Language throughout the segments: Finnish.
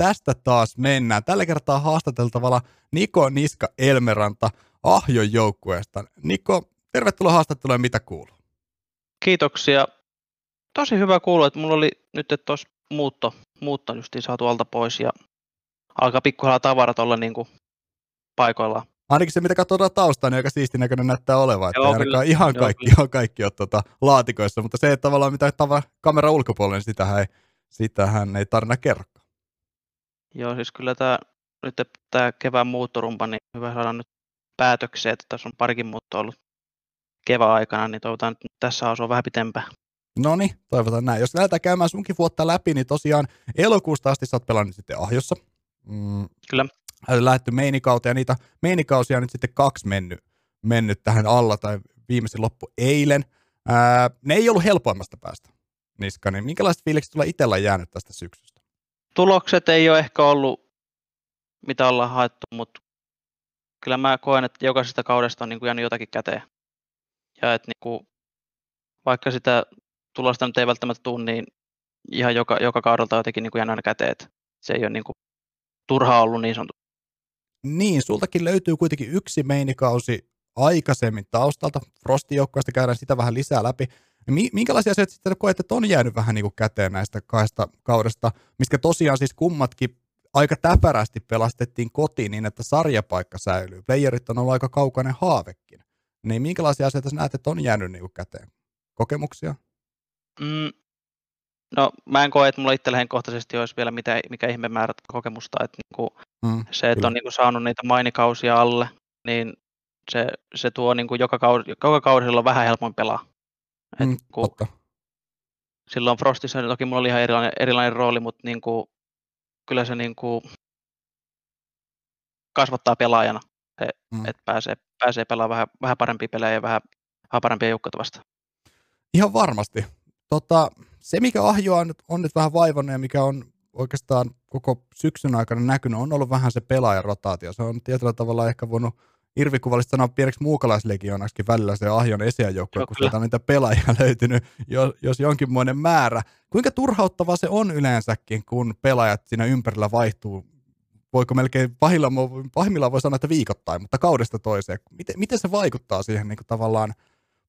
tästä taas mennään. Tällä kertaa haastateltavalla Niko Niska Elmeranta Ahjon joukkueesta. Niko, tervetuloa haastatteluun, mitä kuuluu? Kiitoksia. Tosi hyvä kuulua, että mulla oli nyt että tuossa muutto, muutto justiin saatu alta pois ja alkaa pikkuhiljaa tavarat olla niin kuin paikoillaan. Ainakin se, mitä katsotaan taustaan, niin aika siisti näköinen näyttää olevan. Että joo, ainakaan ihan joo, kaikki, joo, kaikki on tuota, laatikoissa, mutta se, että tavallaan mitä tava, kamera ulkopuolella, niin sitähän ei, sitähän ei tarina kerro. Joo, siis kyllä tämä, nyt tämä kevään muuttorumpa, niin hyvä saada nyt päätökseen, että tässä on parikin muutto ollut kevään aikana, niin toivotaan, että tässä on vähän pitempää. No niin, toivotaan näin. Jos lähdetään käymään sunkin vuotta läpi, niin tosiaan elokuusta asti sä oot pelannut sitten Ahjossa. Mm. Kyllä. Lähetty meinikauteen ja niitä meinikausia on nyt sitten kaksi mennyt, mennyt tähän alla tai viimeisin loppu eilen. Ää, ne ei ollut helpoimmasta päästä, Niska, niin minkälaiset fiilikset tulla itsellä jäänyt tästä syksystä? Tulokset ei ole ehkä ollut, mitä ollaan haettu, mutta kyllä mä koen, että jokaisesta kaudesta on niin kuin jäänyt jotakin käteen. Ja että niin kuin, vaikka sitä tulosta nyt ei välttämättä tule, niin ihan joka, joka kaudelta jotenkin niin kuin jäänyt käteen. Että se ei ole niin kuin turhaa ollut niin sanottu. Niin, sultakin löytyy kuitenkin yksi meinikausi aikaisemmin taustalta. Frostin joukkueesta käydään sitä vähän lisää läpi. Minkälaisia asioita sitten koet, että on jäänyt vähän niin kuin käteen näistä kahdesta kaudesta, mistä tosiaan siis kummatkin aika täpärästi pelastettiin kotiin niin, että sarjapaikka säilyy. Playerit on ollut aika kaukainen haavekin. Niin minkälaisia asioita sä näet, että on jäänyt niin kuin käteen? Kokemuksia? Mm, no mä en koe, että mulla itsellä kohtaisesti olisi vielä mitä, mikä ihme määrä kokemusta. Että niin kuin mm, se, että kyllä. on niin kuin saanut niitä mainikausia alle, niin se, se tuo niin kuin joka, kausi, joka kaudella on vähän helpommin pelaa. Mm, kun totta. Silloin Frostissa toki mulla oli ihan erilainen, erilainen rooli, mutta niin kuin, kyllä se niin kuin kasvattaa pelaajana, se, mm. että pääsee, pääsee pelaamaan vähän, vähän parempia pelejä ja vähän, vähän parempia joukkoja vastaan. Ihan varmasti. Tota, se, mikä Ahjoa on, on nyt vähän vaivannut ja mikä on oikeastaan koko syksyn aikana näkynyt, on ollut vähän se pelaajarotaatio. Se on tietyllä tavalla ehkä voinut irvikuvallisesti sanoa pieneksi muukalaislegionaksikin välillä se Ahjon joukkue, kun sieltä on niitä pelaajia löytynyt, jos, jos jonkinmoinen määrä. Kuinka turhauttava se on yleensäkin, kun pelaajat siinä ympärillä vaihtuu voiko melkein pahimmillaan voi sanoa, että viikoittain, mutta kaudesta toiseen. Miten, miten se vaikuttaa siihen niin kuin tavallaan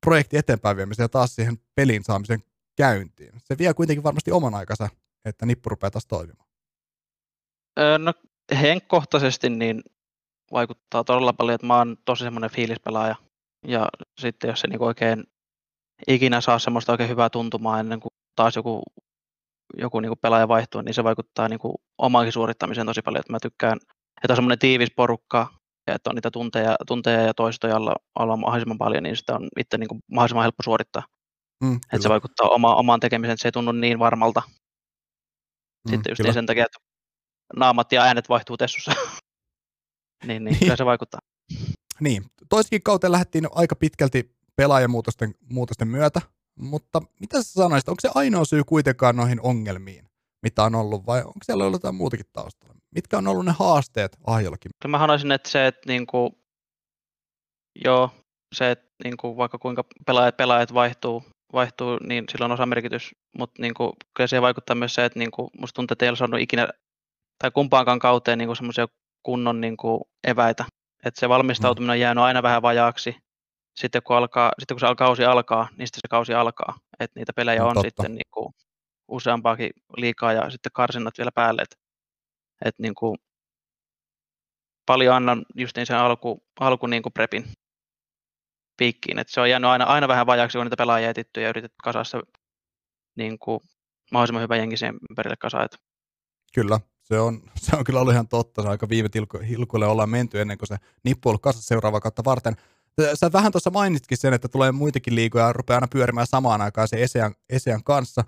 projekti eteenpäin viemiseen ja taas siihen pelin saamisen käyntiin? Se vie kuitenkin varmasti oman aikansa, että nippu rupeaa taas toimimaan. No henkkohtaisesti niin vaikuttaa todella paljon, että mä oon tosi semmoinen fiilispelaaja. Ja sitten jos se niin oikein ikinä saa semmoista oikein hyvää tuntumaa ennen kuin taas joku, joku niin pelaaja vaihtuu, niin se vaikuttaa niin kuin omaankin suorittamiseen tosi paljon. Että mä tykkään, että on semmoinen tiivis porukka, ja että on niitä tunteja, tunteja ja toistoja alla, alla mahdollisimman paljon, niin sitä on itse niin kuin mahdollisimman helppo suorittaa. Mm, että se vaikuttaa oma, omaan tekemiseen, että se ei tunnu niin varmalta. Mm, Sitten just niin sen takia, että naamat ja äänet vaihtuu tessussa. niin, niin, kyllä se vaikuttaa. Niin, toiskin kautta lähdettiin aika pitkälti pelaajamuutosten muutosten myötä, mutta mitä sä sanoisit, onko se ainoa syy kuitenkaan noihin ongelmiin, mitä on ollut, vai onko siellä ollut jotain muutakin taustalla? Mitkä on ollut ne haasteet Ahjollakin? Mä sanoisin, että se, että niinku, joo, se, että niinku, vaikka kuinka pelaajat, pelaajat vaihtuu, vaihtuu, niin sillä on osa merkitys, mutta niinku, kyllä se vaikuttaa myös se, että niinku, musta tuntuu, että ei ole saanut ikinä tai kumpaankaan kauteen niinku semmoisia kunnon niinku, eväitä. Että se valmistautuminen on jäänyt aina vähän vajaaksi. Sitten kun, alkaa, sitten kun se kausi alkaa, niin sitten se kausi alkaa. Että niitä pelejä no, on totta. sitten niinku, useampaakin liikaa ja sitten karsinnat vielä päälle. Että et niinku, paljon annan just niin sen alku, alku niinku prepin piikkiin. Et se on jäänyt aina, aina vähän vajaaksi, kun niitä pelaajia etitty ja yritetty kasaa se niin kuin, mahdollisimman hyvä jengi siihen ympärille kasaan. Kyllä, se on, se on kyllä ollut ihan totta. Se aika viime hilkuille ollaan menty ennen kuin se nippu on ollut kasassa seuraava kautta varten. Sä vähän tuossa mainitkin sen, että tulee muitakin liikoja ja rupeaa aina pyörimään samaan aikaan se Esean, Esean kanssa.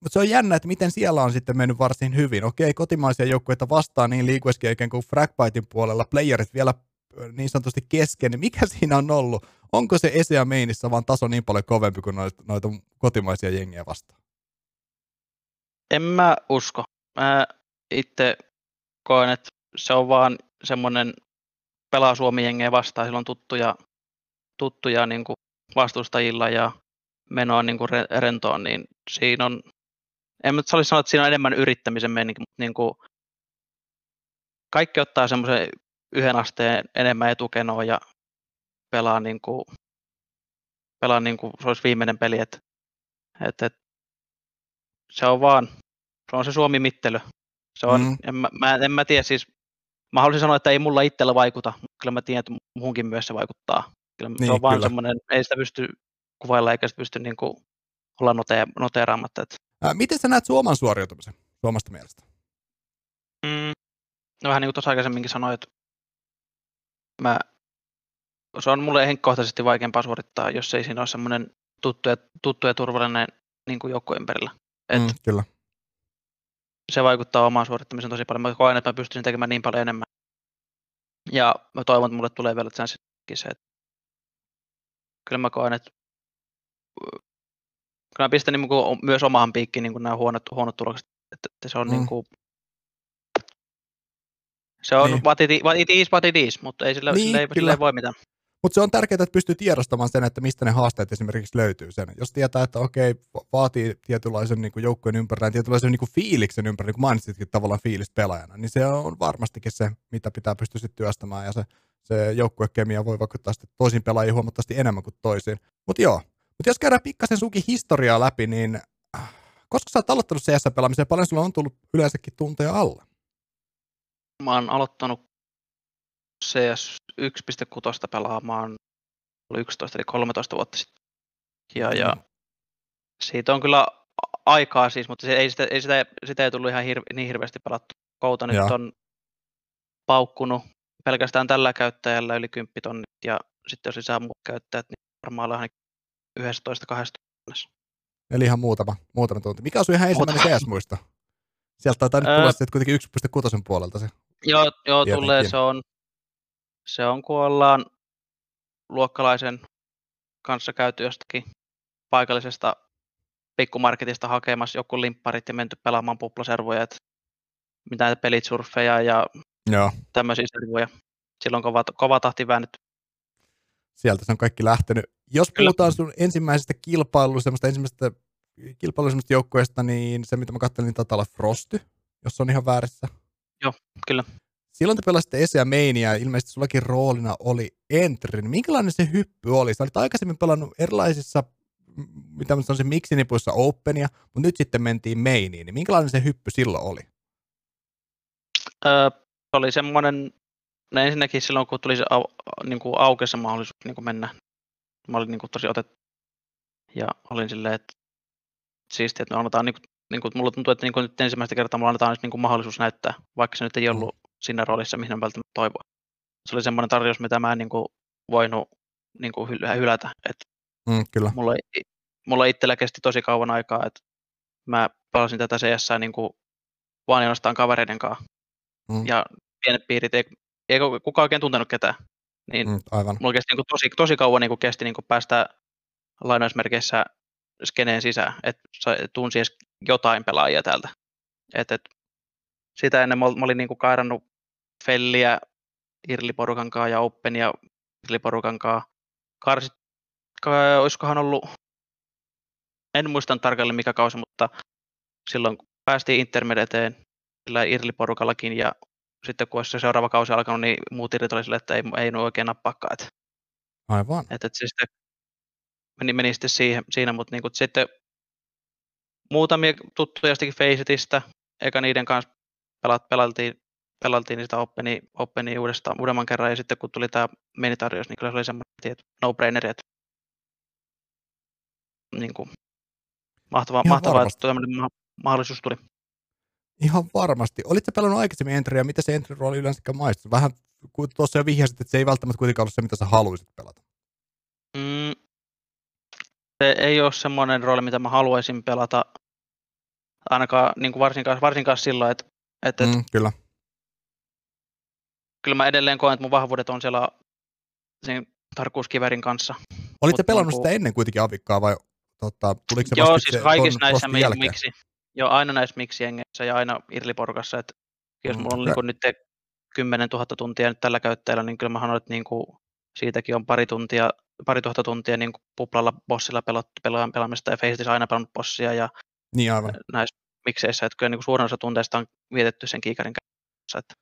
Mutta se on jännä, että miten siellä on sitten mennyt varsin hyvin. Okei, kotimaisia joukkueita vastaan niin liikueskin kuin Fragbitein puolella, playerit vielä niin sanotusti kesken, niin mikä siinä on ollut? Onko se Esea meinissä vaan taso niin paljon kovempi kuin noita, noita kotimaisia jengiä vastaan? En mä usko. Mä itse koen, että se on vaan semmoinen pelaa Suomi-jengiä vastaan, silloin tuttuja, tuttuja niin kuin vastustajilla ja menoa niin kuin rentoon, niin siinä on, en mä sanoa, että siinä on enemmän yrittämisen meininki, mutta niin kuin kaikki ottaa semmoisen yhden asteen enemmän etukenoa ja pelaa niin kuin, pelaa niin kuin se olisi viimeinen peli, että, että, että se on vaan, se on se Suomi-mittely. Se on, mm. en, mä, mä, en mä tiedä, siis mä haluaisin sanoa, että ei mulla itsellä vaikuta, mutta kyllä mä tiedän, että muhunkin myös se vaikuttaa. Kyllä niin, se on vaan semmoinen, ei sitä pysty kuvailla eikä sitä pysty niin kuin olla note, noteeraamatta. Että. Ää, miten sä näet Suomen suoriutumisen Suomesta mielestä? Mm, no vähän niin kuin tuossa aikaisemminkin sanoin, että mä, se on mulle henkkohtaisesti vaikeampaa suorittaa, jos ei siinä ole semmoinen tuttu ja, tuttu ja turvallinen niin kuin joukko ympärillä. Et mm, kyllä. Se vaikuttaa omaan suorittamiseen tosi paljon. Mä koen, että mä pystyisin tekemään niin paljon enemmän. Ja mä toivon, että mulle tulee vielä se, että kyllä mä koen, että kyllä mä pistän niin kuin myös omaan piikkiin niin kuin nämä huonot, huonot tulokset, että, että se on mm. niin kuin, se on niin. what, it, what it is, what it is, mutta ei sillä, niin, sillä, ei, sillä ei voi mitään. Mutta se on tärkeää, että pystyy tiedostamaan sen, että mistä ne haasteet esimerkiksi löytyy sen. Jos tietää, että okei, vaatii tietynlaisen niin kuin joukkueen ympärillä, tietynlaisen niin kuin fiiliksen ympärillä, niin kuin mainitsitkin tavallaan fiilis pelaajana, niin se on varmastikin se, mitä pitää pystyä sitten työstämään, ja se, se joukkuekemia voi vaikuttaa sitten toisiin pelaajiin huomattavasti enemmän kuin toisiin. Mutta joo, mutta jos käydään pikkasen sunkin historiaa läpi, niin äh, koska sä oot aloittanut CS-pelaamiseen, paljon sulla on tullut yleensäkin tunteja alla? Mä oon aloittanut CS 1.6 pelaamaan 11 eli 13 vuotta sitten. Ja, mm. ja siitä on kyllä aikaa siis, mutta se ei sitä, ei sitä, sitä ei tullut ihan hir, niin hirveästi pelattu. Kouta nyt on paukkunut pelkästään tällä käyttäjällä yli 10 tonnit ja sitten jos lisää muut käyttäjät, niin varmaan ollaan 11-12 Eli ihan muutama, muutama tunti. Mikä on sun ihan ensimmäinen CS-muisto? Sieltä taitaa nyt tulla sitten kuitenkin 1.6 puolelta se. Joo, joo tulee, se on, se on kun ollaan luokkalaisen kanssa käyty jostakin paikallisesta pikkumarketista hakemassa joku limpparit ja menty pelaamaan puplaservoja, että mitä pelit surfeja ja Joo. tämmöisiä servoja. Silloin kova, kova tahti väännetty. Sieltä se on kaikki lähtenyt. Jos Kyllä. puhutaan sun ensimmäisestä kilpailusta, semmoista ensimmäisestä kilpailusta joukkueesta, niin se mitä mä katselin, niin taitaa olla Frosty, jos on ihan väärässä. Joo, kyllä. Silloin te pelasitte Ese ja ilmeisesti sullakin roolina oli Entry. Minkälainen se hyppy oli? Sä olit aikaisemmin pelannut erilaisissa, mitä mä sanoisin, miksinipuissa Openia, mutta nyt sitten mentiin Mainiin. Niin minkälainen se hyppy silloin oli? Öö, oli semmoinen, no ensinnäkin silloin kun tuli se au, niin kuin aukesi mahdollisuus niin kuin mennä, mä olin niin kuin tosi otettu ja olin silleen, että siistiä, että me annetaan, niin kuin, niin kuin, mulla tuntuu, että niin kuin nyt ensimmäistä kertaa mulla annetaan niin kuin mahdollisuus näyttää, vaikka se nyt ei ollut siinä roolissa, mihin välttämättä toivoa. Se oli semmoinen tarjous, mitä mä en niin kuin voinut niin kuin hylätä. Et mm, kyllä. Mulla, mulla itsellä kesti tosi kauan aikaa, että mä palasin tätä CS niin kuin vaan ainoastaan kavereiden kanssa. Mm. Ja pienet piirit, ei, ei kukaan oikein tuntenut ketään. Niin mm, aivan. mulla kesti niin kuin tosi, tosi kauan niin kuin kesti niin kuin päästä lainausmerkeissä skeneen sisään, että tunsi edes jotain pelaajia täältä. Et, et, sitä ennen mä, olin niin kuin kairannut Felliä Irli-porukan kanssa ja Openia Irli-porukan kanssa. Karsit, ka, olisikohan ollut, en muista tarkalleen mikä kausi, mutta silloin päästiin intermedeteen sillä Irli-porukallakin ja sitten kun se seuraava kausi alkanut, niin muut irrit oli sille, että ei, ei oikein nappaakaan. Että, Aivan. Että, että se sitten meni, meni sitten siihen, siinä, mutta niin kuin, sitten muutamia tuttuja jostakin Facetista, eikä niiden kanssa pelat, pelattiin, pelattiin niin sitä Openia, Openia uudestaan, uudemman kerran, ja sitten kun tuli tämä menitarjous, niin kyllä se oli semmoinen no-braineri, että niin kuin, mahtavaa, mahtavaa että tämmöinen mahdollisuus tuli. Ihan varmasti. Olitko pelannut aikaisemmin entryä, mitä se entry rooli yleensä maistuu? Vähän kun tuossa jo vihjasit, että se ei välttämättä kuitenkaan ollut se, mitä sä haluaisit pelata. Mm, se ei ole semmoinen rooli, mitä mä haluaisin pelata, ainakaan niin kuin varsinkaan, varsinkaan silloin, että, että mm, kyllä. Kyllä mä edelleen koen, että mun vahvuudet on siellä sen tarkkuuskiverin kanssa. Olitte pelannut niin kuin... sitä ennen kuitenkin avikkaa vai tota, tuliko se Joo, siis kaikissa näissä miksi, joo, aina näissä miksi ja aina Irliporkassa, että jos mm, mulla on niin nyt 10 000 tuntia nyt tällä käyttäjällä, niin kyllä mä sanon, että niin kuin siitäkin on pari tuntia, pari tuhatta tuntia niin kuin puplalla bossilla pelattu, pelaan, pelaamista ja Facetissä aina pelannut bossia ja niin aivan. näissä mikseissä, että kyllä niin kuin suurin osa tunteista on vietetty sen kiikarin kanssa. Että.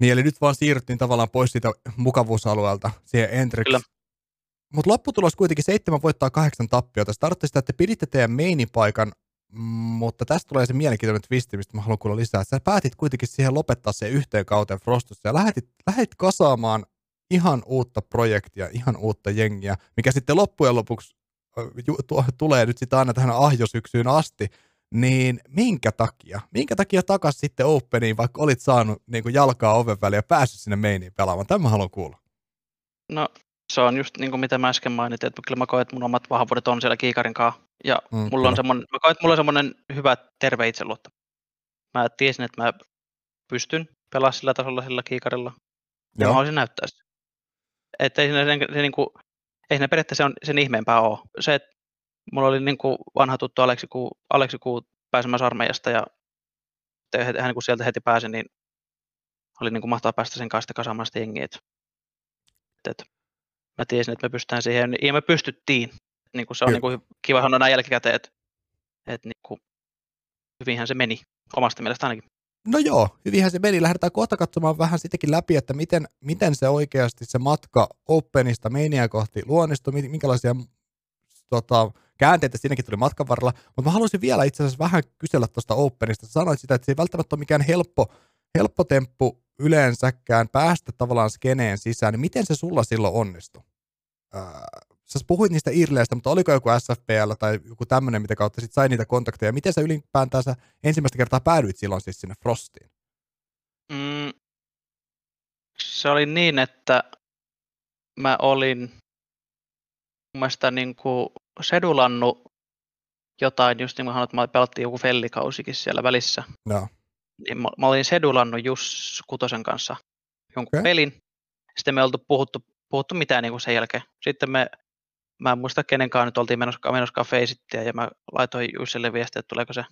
Niin, eli nyt vaan siirryttiin tavallaan pois siitä mukavuusalueelta siihen Entrix. Mutta lopputulos kuitenkin seitsemän voittaa kahdeksan tappiota. Se tarkoittaa sitä, että te piditte teidän mainipaikan, mutta tästä tulee se mielenkiintoinen twisti, mistä mä haluan kuulla lisää. Sä päätit kuitenkin siihen lopettaa se yhteen kauteen Frostussa ja lähetit, lähdit kasaamaan ihan uutta projektia, ihan uutta jengiä, mikä sitten loppujen lopuksi tulee nyt sitten aina tähän ahjosyksyyn asti, niin minkä takia? Minkä takia takas sitten Openiin, vaikka olit saanut niin kuin jalkaa oven väliin ja päässyt sinne meiniin pelaamaan? Tämä haluan kuulla. No se on just niin kuin mitä mä äsken mainitin, että kyllä mä koen, että mun omat vahvuudet on siellä kiikarin kanssa. Ja mm, mulla kyllä. on semmoinen, mä koen, että mulla on semmoinen hyvä terve itseluotto. Mä tiesin, että mä pystyn pelaamaan sillä tasolla sillä kiikarilla. Ja Joo. mä haluaisin näyttää sitä. Että ei se, se, se niin kuin, ei ne periaatteessa sen, sen ihmeempää ole. Se, että mulla oli niin kuin vanha tuttu Aleksi Kuu, Aleksi Kuu pääsemässä armeijasta ja hän kun sieltä heti pääsi, niin oli niin kuin mahtavaa päästä sen kanssa kasaamaan sitä jengiä. Et, et, mä tiesin, että me pystytään siihen, ja me pystyttiin. Niin kuin se on niin kuin kiva sanoa näin jälkikäteen, että, että niin kuin, hyvinhän se meni, omasta mielestä ainakin. No joo, hyvinhän se meni. Lähdetään kohta katsomaan vähän sitäkin läpi, että miten, miten se oikeasti se matka Openista meiniä kohti luonnistui, minkälaisia tota, käänteitä siinäkin tuli matkan varrella, mutta mä haluaisin vielä itse asiassa vähän kysellä tuosta Openista. Sanoit sitä, että se ei välttämättä ole mikään helppo, helppo temppu yleensäkään päästä tavallaan skeneen sisään, niin miten se sulla silloin onnistui? Öö, sä puhuit niistä irleistä, mutta oliko joku SFPL tai joku tämmöinen, mitä kautta sit sai niitä kontakteja? Miten sä ylipäätään ensimmäistä kertaa päädyit silloin siis sinne Frostiin? Mm, se oli niin, että mä olin mun mielestä niin kuin sedulannut jotain, just niin kuin että mä pelattiin joku fellikausikin siellä välissä. No. Niin mä, mä olin sedulannut Jus Kutosen kanssa jonkun okay. pelin. Sitten me ei oltu puhuttu, puhuttu mitään niin kuin sen jälkeen. Sitten me, mä en muista kenenkaan nyt oltiin menossa, menossa kafeisittiä ja mä laitoin Jussille viestiä, että tuleeko se,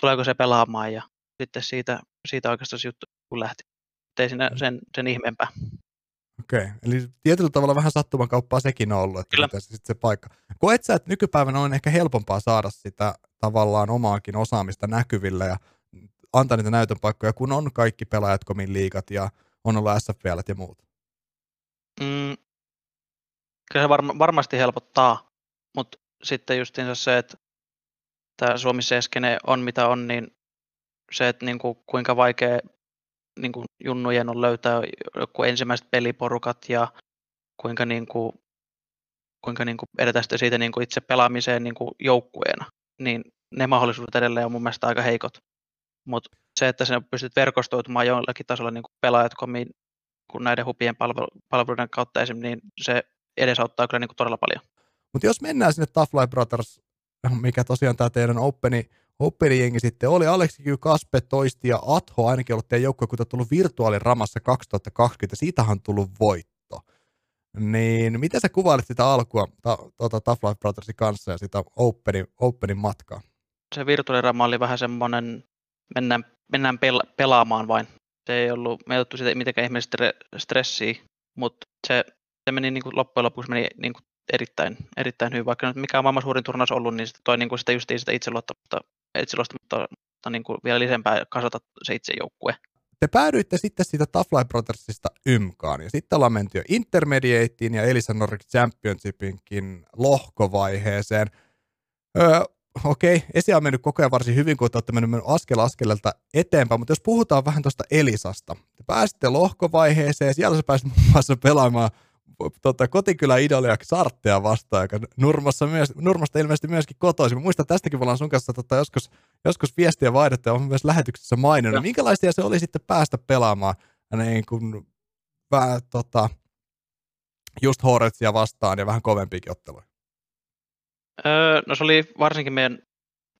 tuleeko se pelaamaan ja sitten siitä, siitä oikeastaan se juttu lähti. Ei siinä sen, sen ihmeempää. Okei, okay. eli tietyllä tavalla vähän sattuman kauppaa sekin on ollut, että Kyllä. se, sit se paikka. Koet sä, että nykypäivänä on ehkä helpompaa saada sitä tavallaan omaakin osaamista näkyville ja antaa niitä näytön paikkoja, kun on kaikki pelaajat komin liikat ja on ollut SFL ja muut? Mm, kyllä se varma, varmasti helpottaa, mutta sitten justiinsa se, että tämä Suomi Seskene on mitä on, niin se, että niin kuin, kuinka vaikea niin kuin junnujen on löytää joku ensimmäiset peliporukat ja kuinka, niin kuin, kuinka niin kuin edetään sitten siitä niin kuin itse pelaamiseen niin kuin joukkueena, niin ne mahdollisuudet edelleen on mun mielestä aika heikot. Mutta se, että sinä pystyt verkostoitumaan jollakin tasolla niin pelaajat kun näiden hupien palvelu- palveluiden kautta esimerkiksi, niin se edesauttaa kyllä niin kuin todella paljon. Mutta jos mennään sinne Tough Life Brothers, mikä tosiaan tämä teidän Openi, Openi-jengi sitten oli, Aleksi Ky, Kaspe, Toisti ja Atho ainakin ollut teidän joukkue, kun te tullut virtuaaliramassa 2020, siitähän on tullut voitto. Niin miten sä kuvailit sitä alkua ta, tuota, Tough Life Brothersin kanssa ja sitä Openin, Openin matkaa? Se virtuaalirama oli vähän semmoinen, mennään, mennään pel- pelaamaan vain. Se ei ollut, me ei sitä mitenkään ihmisen stressiä, mutta se, se meni niin kuin loppujen lopuksi meni niin kuin erittäin, erittäin hyvin. Vaikka mikä on maailman suurin turnaus ollut, niin toi niin kuin sitä sitä itseluottamusta etsilosta, mutta, mutta niin kuin vielä lisempää kasata se itse joukkue. Te päädyitte sitten siitä Tough Brothersista YMKaan, ja sitten ollaan menty jo Intermediateen ja Elisa Nordic Championshipinkin lohkovaiheeseen. Öö, okei, okay, esi on mennyt koko ajan varsin hyvin, kun olette mennyt askel askeleelta eteenpäin, mutta jos puhutaan vähän tuosta Elisasta. Te pääsitte lohkovaiheeseen, siellä sä pääsit muun muassa pelaamaan tota, kotikylä idolia Sarttea vastaan, joka Nurmassa myös, Nurmasta ilmeisesti myöskin kotoisin. Mä muistan tästäkin, me ollaan sun kanssa tota, joskus, joskus viestiä vaihdettu ja on myös lähetyksessä maininnut. No. Minkälaisia se oli sitten päästä pelaamaan niin kuin, vähän, tota, just Horretsia vastaan ja vähän kovempiakin otteluja? Öö, no se oli varsinkin meidän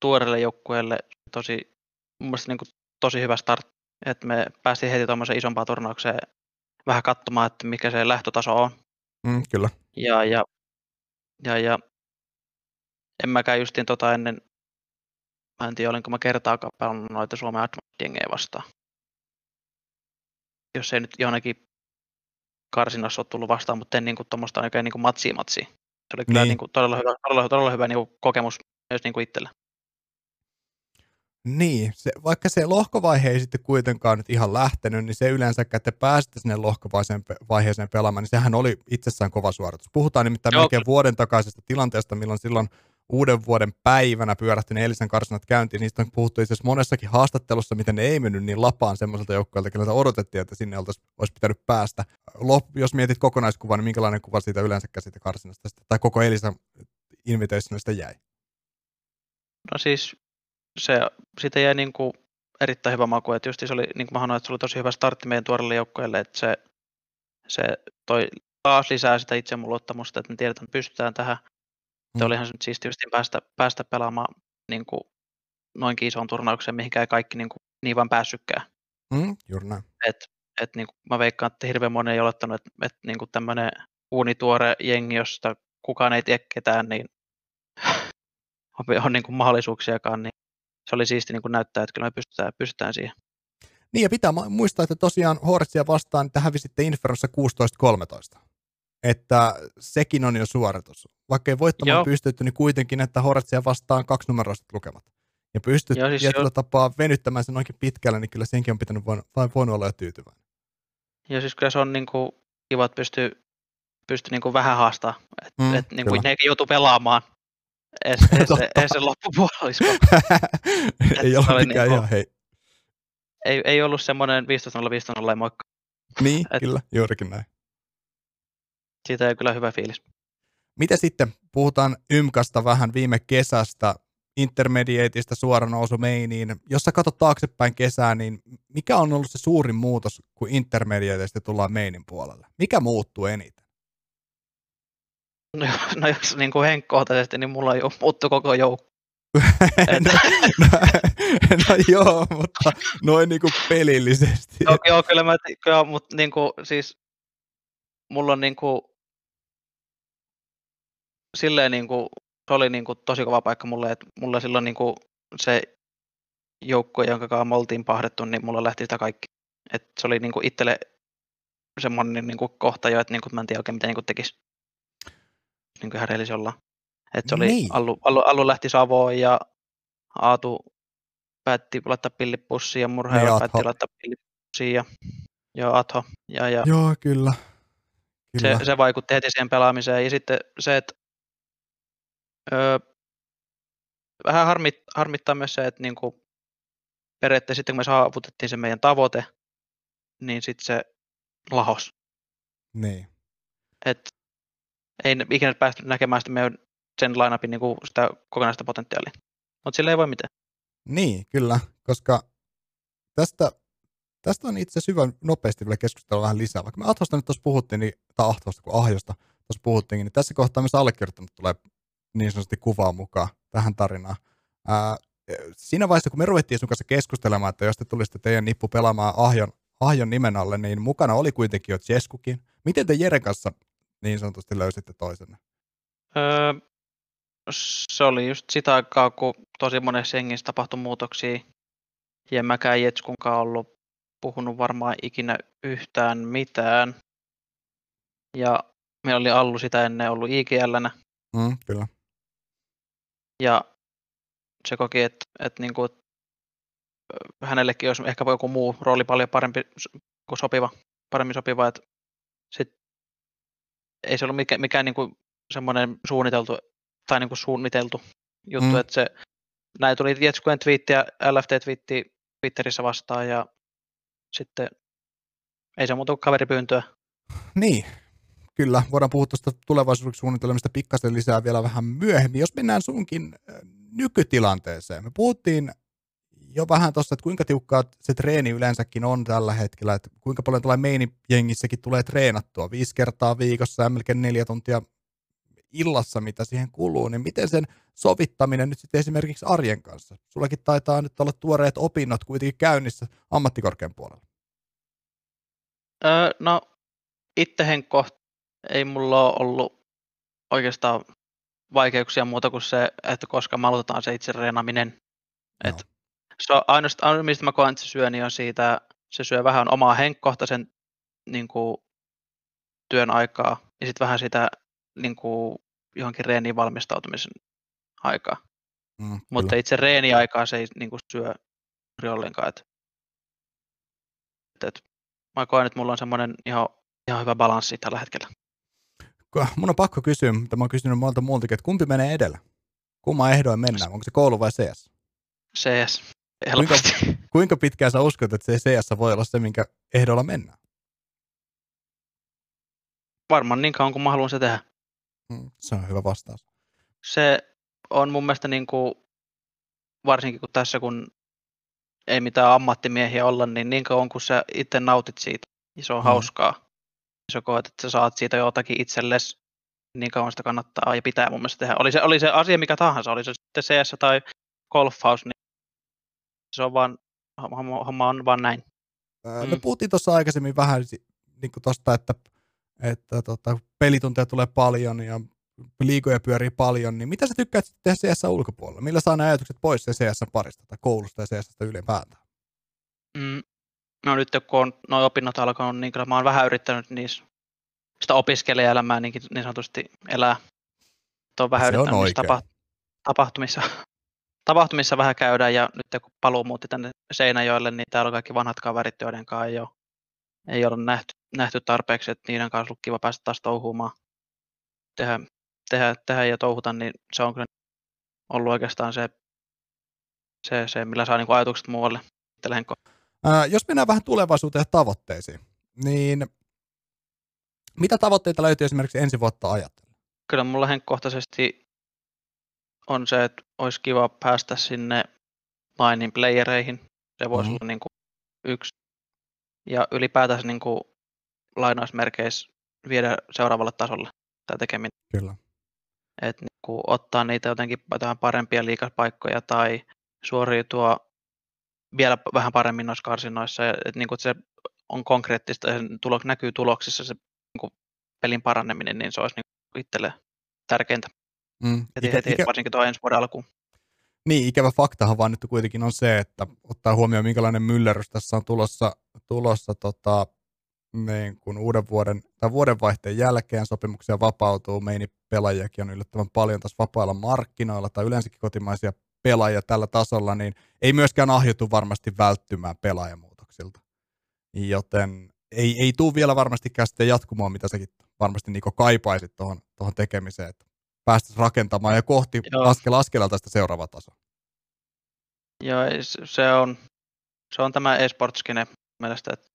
tuoreelle joukkueelle tosi, mun mielestä niin kuin, tosi hyvä start, että me päästiin heti tuommoiseen isompaan turnaukseen vähän katsomaan, että mikä se lähtötaso on. Mm, kyllä. Ja, ja, ja, ja en mäkään justiin tota ennen, mä en tiedä olinko mä kertaakaan pelannut noita Suomen advanced vastaan. Jos ei nyt johonkin karsinassa ole tullut vastaan, mutta en niin kuin tuommoista oikein niin kuin matsi matsi. Se oli kyllä niin. Niin kuin todella hyvä, todella, todella hyvä niin kuin kokemus myös niin kuin itselle. Niin, se, vaikka se lohkovaihe ei sitten kuitenkaan nyt ihan lähtenyt, niin se yleensä, että te pääsitte sinne lohkovaiheeseen pelaamaan, niin sehän oli itsessään kova suoritus. Puhutaan nimittäin Joo. melkein vuoden takaisesta tilanteesta, milloin silloin uuden vuoden päivänä pyörähti ne eilisen karsinat käyntiin. Niistä on puhuttu itse monessakin haastattelussa, miten ne ei mennyt niin lapaan semmoiselta joukkueelta, keneltä odotettiin, että sinne oltaisi, olisi pitänyt päästä. Lop, jos mietit kokonaiskuvan, niin minkälainen kuva siitä yleensä siitä karsinasta tai koko eilisen invitationista jäi? No siis se, siitä jäi niin kuin erittäin hyvä maku, että just se oli, niin kuin mä sanoin, että se oli tosi hyvä startti meidän tuorelle joukkueelle, että se, se toi taas lisää sitä itseluottamusta, että me tiedetään, että pystytään tähän. Mm. Olihan se nyt siistiä päästä, päästä pelaamaan niin kuin noinkin isoon turnaukseen, mihinkään ei kaikki niin, kuin, niin vaan päässytkään. Mm, juuri näin. Et, et, niin kuin, mä veikkaan, että hirveän moni ei olettanut, että, että niin kuin tämmöinen uunituore jengi, josta kukaan ei tiedä ketään, niin on, on niin kuin mahdollisuuksiakaan, niin se oli siisti niin kuin näyttää, että kyllä me pystytään, pystytään siihen. Niin ja pitää muistaa, että tosiaan Hortsia vastaan että hävisitte Infernossa 16-13. Että sekin on jo suoritus. Vaikka ei voittamaan Joo. pystytty, niin kuitenkin, että Hortsia vastaan kaksi numeroiset lukemat. Ja pystyt Joo, siis tietyllä jo... tapaa venyttämään sen oikein pitkälle, niin kyllä senkin on pitänyt voin, vain voinut olla jo tyytyväinen. Joo, siis kyllä se on niin kuin, kiva, että pystyy, pystyy niin kuin vähän haastaa. Että mm, et, niin kuin ne joutuu pelaamaan edes, edes, edes se loppupuolisko. ei ole mikään niinku, ihan hei. Ei, ei ollut semmoinen 15-0, 15-0 moikka. Niin, Et, kyllä, juurikin näin. Siitä ei kyllä hyvä fiilis. Mitä sitten, puhutaan YMKasta vähän viime kesästä, intermediateista nousu meiniin. Jos sä katsot taaksepäin kesää, niin mikä on ollut se suurin muutos, kun intermediateista tullaan meinin puolelle? Mikä muuttuu eniten? No, no jos niin kuin henkkohtaisesti, niin mulla jo muuttu koko joukko. no, no, no, joo, mutta noin niin kuin pelillisesti. Joo, joo kyllä mä, kyllä, mutta niin kuin, siis mulla on niin kuin, silleen niin kuin, se oli niin kuin tosi kova paikka mulle, että mulla silloin niin kuin se joukko, jonka kanssa me oltiin pahdettu, niin mulla lähti sitä kaikki. Et se oli niin kuin itselle semmoinen niin kuin kohta jo, että niin kuin mä en tiedä oikein mitä niin kuin tekisi niin kuin olla. Et se oli, niin. Allu, Allu, Allu, lähti Savoon ja Aatu päätti laittaa pillipussiin ja niin, päätti laittaa pillipussiin ja, ja Atho. Ja, ja Joo, kyllä. kyllä. Se, se, vaikutti heti siihen pelaamiseen. Ja sitten se, että öö, vähän harmit, harmittaa myös se, että niinku, periaatteessa sitten kun me saavutettiin se meidän tavoite, niin sitten se lahos. Niin. Et ei ikinä päästy näkemään sitä meidän sen lineupin niin kuin sitä kokonaista potentiaalia. Mutta sillä ei voi mitään. Niin, kyllä, koska tästä, tästä on itse asiassa hyvä nopeasti vielä keskustella vähän lisää. Vaikka me Athosta nyt tuossa puhuttiin, niin, tai Ahtosta kuin Ahjosta tuossa puhuttiin, niin tässä kohtaa myös allekirjoittanut tulee niin sanotusti kuvaa mukaan tähän tarinaan. Ää, siinä vaiheessa, kun me ruvettiin sun kanssa keskustelemaan, että jos te tulisitte teidän nippu pelaamaan Ahjon, Ahjon nimen alle, niin mukana oli kuitenkin jo Jeskukin. Miten te Jeren kanssa niin sanotusti löysitte toisenne? Öö, se oli just sitä aikaa, kun tosi monessa hengissä tapahtui muutoksia. Ja mäkään Jetskunkaan ollut puhunut varmaan ikinä yhtään mitään. Ja meillä oli Allu sitä ennen ollut IGLnä. Mm, kyllä. Ja se koki, että, että niin kuin, hänellekin olisi ehkä joku muu rooli paljon parempi kuin sopiva, paremmin sopiva, että ei se ollut mikään, mikään niin kuin semmoinen suunniteltu tai niin kuin suunniteltu juttu, mm. että se näin tuli Jetskujen twiitti ja LFT-twiitti Twitterissä vastaan ja sitten ei se muuta kuin kaveripyyntöä. Niin, kyllä. Voidaan puhua tuosta tulevaisuuden suunnitelmista pikkasen lisää vielä vähän myöhemmin. Jos mennään sunkin nykytilanteeseen. Me puhuttiin jo vähän tuossa, että kuinka tiukkaa se treeni yleensäkin on tällä hetkellä, että kuinka paljon tuolla meinijengissäkin tulee treenattua viisi kertaa viikossa ja melkein neljä tuntia illassa, mitä siihen kuluu, niin miten sen sovittaminen nyt sitten esimerkiksi arjen kanssa? Sullakin taitaa nyt olla tuoreet opinnot kuitenkin käynnissä ammattikorkean puolella. Öö, no itse Henkko, ei mulla ole ollut oikeastaan vaikeuksia muuta kuin se, että koska me aloitetaan se itse reenaminen. No. Et se on ainoastaan, mistä mä koen, että se syö, niin on siitä, se syö vähän omaa henkkohtaisen niin kuin, työn aikaa ja sitten vähän sitä niin kuin, johonkin reeniin valmistautumisen aikaa. Mm, Mutta itse reeniaikaa se ei niin kuin syö ollenkaan. Et, et, et, mä koen, että mulla on semmoinen ihan, ihan hyvä balanssi tällä hetkellä. Mun on pakko kysyä, mitä mä oon kysynyt monta muultakin, että kumpi menee edellä? Kumma ehdoin mennään? Onko se koulu vai CS? CS. Kuinka, kuinka pitkään sä uskot, että se CS voi olla se, minkä ehdolla mennään? Varmaan niin kauan kuin mä haluan se tehdä. Mm, se on hyvä vastaus. Se on mun mielestä niin kuin, varsinkin kun tässä kun ei mitään ammattimiehiä olla, niin niin kauan kun sä itse nautit siitä ja se on mm. hauskaa, sä koet, että sä saat siitä jotakin itsellesi, niin kauan sitä kannattaa ja pitää mun mielestä tehdä. Oli se, oli se asia mikä tahansa, oli se sitten CS tai golfhaus, niin se on vaan, homma on vaan näin. Me mm. puhuttiin tuossa aikaisemmin vähän niin kuin tosta, että, että tota, pelitunteja tulee paljon ja liikoja pyörii paljon, niin mitä sä tykkäät tehdä CS ulkopuolella? Millä saa ne ajatukset pois se CS parista tai koulusta ja CS ylipäätään? Mm, no nyt kun on noin opinnot alkanut, niin kyllä mä oon vähän yrittänyt niissä sitä opiskelijaelämää niin, niin sanotusti elää. on vähän se yrittänyt on tapa, tapahtumissa, tapahtumissa vähän käydään ja nyt kun paluu muutti tänne Seinäjoelle, niin täällä on kaikki vanhat kaverit, joiden kanssa ei ole, ei ole nähty, nähty tarpeeksi, että niiden kanssa on kiva päästä taas touhumaan, tehdä, tehdä, tehdä ja touhuta, niin se on kyllä ollut oikeastaan se, se, se millä saa niin ajatukset muualle. Ää, jos mennään vähän tulevaisuuteen ja tavoitteisiin, niin mitä tavoitteita löytyy esimerkiksi ensi vuotta ajatellen? Kyllä mulla henkkohtaisesti on se, että olisi kiva päästä sinne Linein playereihin. Se voisi mm-hmm. olla niin kuin yksi. Ja ylipäätänsä niin kuin lainausmerkeissä viedä seuraavalle tasolle tämä tekeminen. Kyllä. Et niin kuin ottaa niitä jotenkin jotain parempia liikapaikkoja tai suoriutua vielä vähän paremmin noissa karsinoissa. Et niin kuin se on konkreettista ja tulo, näkyy tuloksissa se niin kuin pelin paraneminen, niin se olisi niin itselle tärkeintä. Mm. Heti, ikä, heti, ikä... varsinkin tuo ensi vuoden alkuun. Niin, ikävä faktahan vaan nyt kuitenkin on se, että ottaa huomioon, minkälainen myllerys tässä on tulossa, tulossa tota, niin kun uuden vuoden, tai vuodenvaihteen jälkeen sopimuksia vapautuu, meini pelaajakin on yllättävän paljon tässä vapailla markkinoilla, tai yleensäkin kotimaisia pelaajia tällä tasolla, niin ei myöskään ahjotu varmasti välttymään pelaajamuutoksilta. Joten ei, ei tule vielä varmasti sitten jatkumaan, mitä säkin varmasti Niko kaipaisit tuohon tekemiseen, että päästäisiin rakentamaan ja kohti Joo. askel askelalta sitä seuraavaa tasoa. Joo, se on, se on tämä esportskine mielestä, että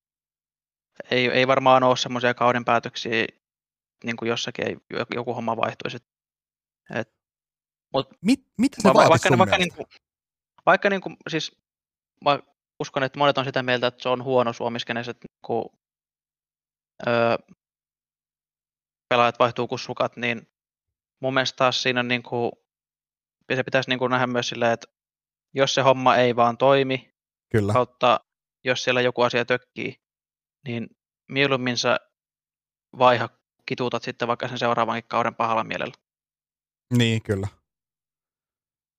ei, ei varmaan ole semmoisia kauden päätöksiä, niin kuin jossakin ei, joku homma vaihtuisi. Et, mut, Mit, mitä se va- vaikka, sun vaikka, niin kuin, vaikka niin kuin, siis mä uskon, että monet on sitä mieltä, että se on huono suomiskenes, että niin kuin, öö, pelaajat vaihtuu kuin sukat, niin mun mielestä taas siinä niin kuin, se pitäisi niin kuin nähdä myös silleen, että jos se homma ei vaan toimi, Kyllä. kautta jos siellä joku asia tökkii, niin mieluummin sä vaiha kituutat sitten vaikka sen seuraavankin kauden pahalla mielellä. Niin, kyllä.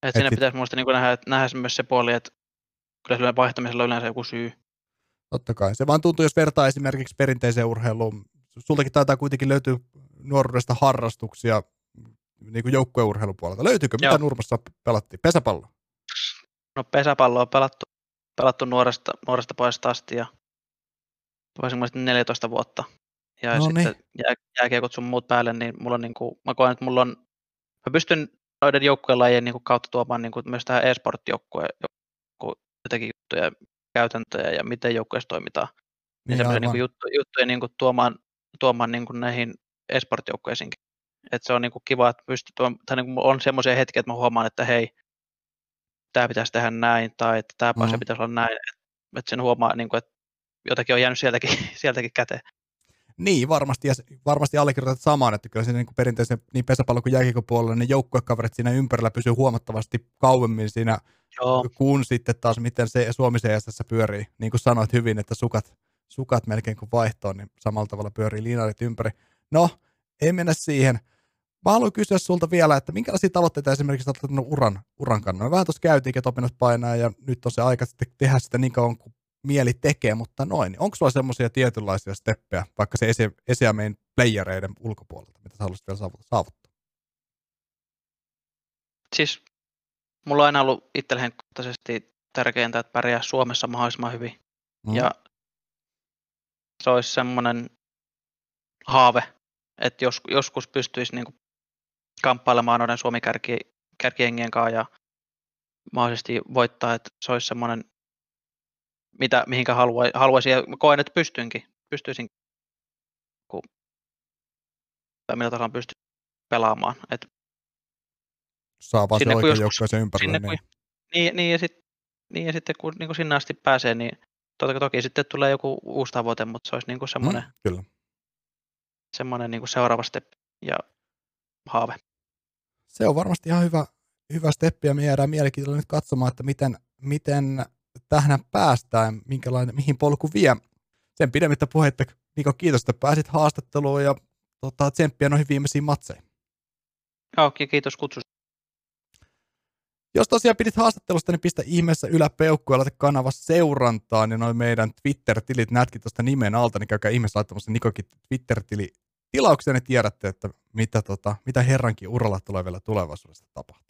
Et, Et siinä sit... pitäisi muista niin nähdä, nähdä myös se puoli, että kyllä sillä vaihtamisella on yleensä joku syy. Totta kai. Se vaan tuntuu, jos vertaa esimerkiksi perinteiseen urheiluun. Sultakin taitaa kuitenkin löytyä nuoruudesta harrastuksia niin kuin joukkueurheilupuolelta. Löytyykö? Mitä Joo. Nurmassa pelattiin? Pesäpallo? No pesäpallo on pelattu, pelattu nuoresta, nuoresta poista asti ja voisin 14 vuotta. Ja no sitten niin. jää, jääkiekot sun muut päälle, niin mulla on niin kuin, mä koen, että mulla on, mä pystyn noiden joukkueen lajien niin kuin kautta tuomaan niin kuin myös tähän e-sport-joukkueen jotenkin juttuja, käytäntöjä ja miten joukkueessa toimitaan. Niin, niin niin kuin juttu, juttuja niin kuin tuomaan, tuomaan niin kuin näihin e-sport-joukkueisiinkin. Et se on niin kuin kiva, että pystyt, tai niin kuin on semmoisia hetkiä, että mä huomaan, että hei, tämä pitäisi tehdä näin, tai että tämä mm-hmm. pitäisi olla näin, että, että sen huomaa, niin kuin, että jotakin on jäänyt sieltäkin, sieltäkin käteen. Niin, varmasti, ja varmasti allekirjoitat samaan, että kyllä se niin kuin perinteisen niin pesäpallon kuin jääkiekon puolella ne joukkuekaverit siinä ympärillä pysyy huomattavasti kauemmin siinä, Joo. kun sitten taas miten se Suomi CSS pyörii. Niin kuin sanoit hyvin, että sukat, sukat melkein kuin vaihtoon, niin samalla tavalla pyörii liinarit ympäri. No, ei mennä siihen. Mä haluan kysyä sulta vielä, että minkälaisia tavoitteita esimerkiksi olet uran, uran kannalta? Vähän tuossa käytiin, että opinnot painaa ja nyt on se aika sitten tehdä sitä niin kauan kuin mieli tekee, mutta noin. Niin onko sulla semmoisia tietynlaisia steppejä, vaikka se esi- esiameen playereiden ulkopuolelta, mitä sä haluaisit vielä saavuttaa? Siis mulla on aina ollut itselle henkilökohtaisesti tärkeintä, että pärjää Suomessa mahdollisimman hyvin. Mm. Ja se olisi semmoinen haave, että jos, joskus pystyisi niin kuin kamppailemaan noiden suomi kärkiengien kanssa ja mahdollisesti voittaa, että se olisi semmoinen, mitä, mihinkä haluaisin, haluaisin ja koen, että pystynkin, pystyisin, kun, tai millä tasolla pystyn pelaamaan. Et Saa vaan se sinne kun oikein joukkueeseen ympärille. sinne, Niin. kun, niin, niin, ja sit, niin, ja sitten kun, niin kuin sinne asti pääsee, niin toki, toki sitten tulee joku uusi tavoite, mutta se olisi niin kuin semmoinen, Mm, kyllä. semmoinen niin kuin seuraava step ja haave. Se on varmasti ihan hyvä, hyvä steppi ja me jäädään mielenkiintoista nyt katsomaan, että miten, miten tähän päästään, minkälainen, mihin polku vie. Sen pidemmittä puheitta, Niko, kiitos, että pääsit haastatteluun ja tota, tsemppiä noihin viimeisiin matseihin. Joo, ki- kiitos kutsusta. Jos tosiaan pidit haastattelusta, niin pistä ihmeessä yläpeukku ja laita kanava seurantaan ja noin meidän Twitter-tilit näetkin tuosta nimen alta, niin käykää ihmeessä laittamassa Nikokin Twitter-tili tilauksia, niin tiedätte, että mitä, tota, mitä herrankin uralla tulee vielä tulevaisuudessa tapahtua.